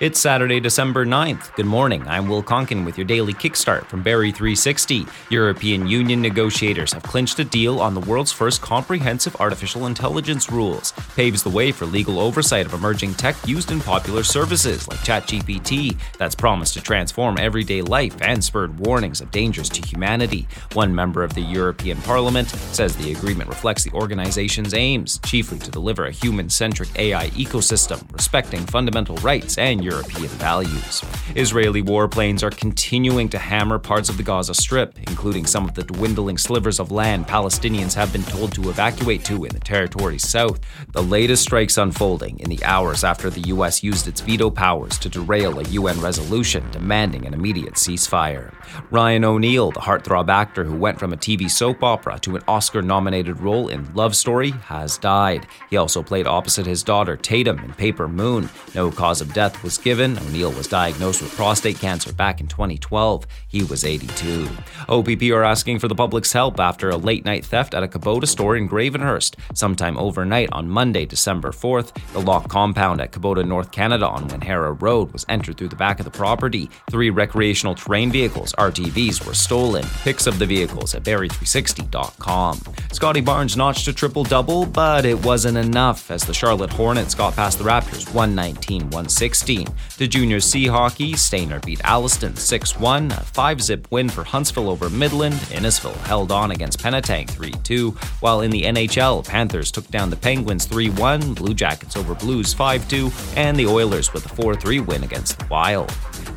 It's Saturday, December 9th. Good morning. I'm Will Conkin with your daily kickstart from Barrie 360. European Union negotiators have clinched a deal on the world's first comprehensive artificial intelligence rules. Paves the way for legal oversight of emerging tech used in popular services like ChatGPT that's promised to transform everyday life and spurred warnings of dangers to humanity. One member of the European Parliament says the agreement reflects the organization's aims, chiefly to deliver a human-centric AI ecosystem respecting fundamental rights and European values. Israeli warplanes are continuing to hammer parts of the Gaza Strip, including some of the dwindling slivers of land Palestinians have been told to evacuate to in the territory's south. The latest strikes unfolding in the hours after the U.S. used its veto powers to derail a UN resolution demanding an immediate ceasefire. Ryan O'Neal, the heartthrob actor who went from a TV soap opera to an Oscar nominated role in Love Story, has died. He also played opposite his daughter Tatum in Paper Moon. No cause of death was given. O'Neal was diagnosed with prostate cancer back in 2012. He was 82. OPP are asking for the public's help after a late night theft at a Kubota store in Gravenhurst. Sometime overnight on Monday, December 4th, the locked compound at Kubota, North Canada on Winhara Road was entered through the back of the property. Three recreational terrain vehicles, RTVs, were stolen. Pics of the vehicles at barrie360.com. Scottie Barnes notched a triple double, but it wasn't enough as the Charlotte Hornets got past the Raptors 119 116. The junior C hockey, Stayner beat Alliston 6 1, a 5 zip win for Huntsville over Midland. Innisfil held on against Penetang 3 2, while in the NHL, Panthers took down the Penguins 3 1, Blue Jackets over Blues 5 2, and the Oilers with a 4 3 win against the Wild.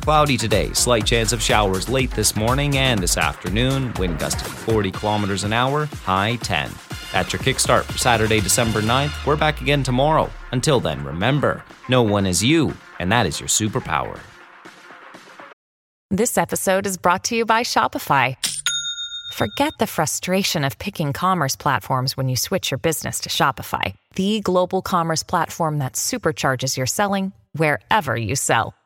Cloudy today, slight chance of showers late this morning and this afternoon, wind gusting 40 kilometers an hour, high 10. That's your kickstart for Saturday, December 9th. We're back again tomorrow. Until then, remember, no one is you, and that is your superpower. This episode is brought to you by Shopify. Forget the frustration of picking commerce platforms when you switch your business to Shopify, the global commerce platform that supercharges your selling wherever you sell.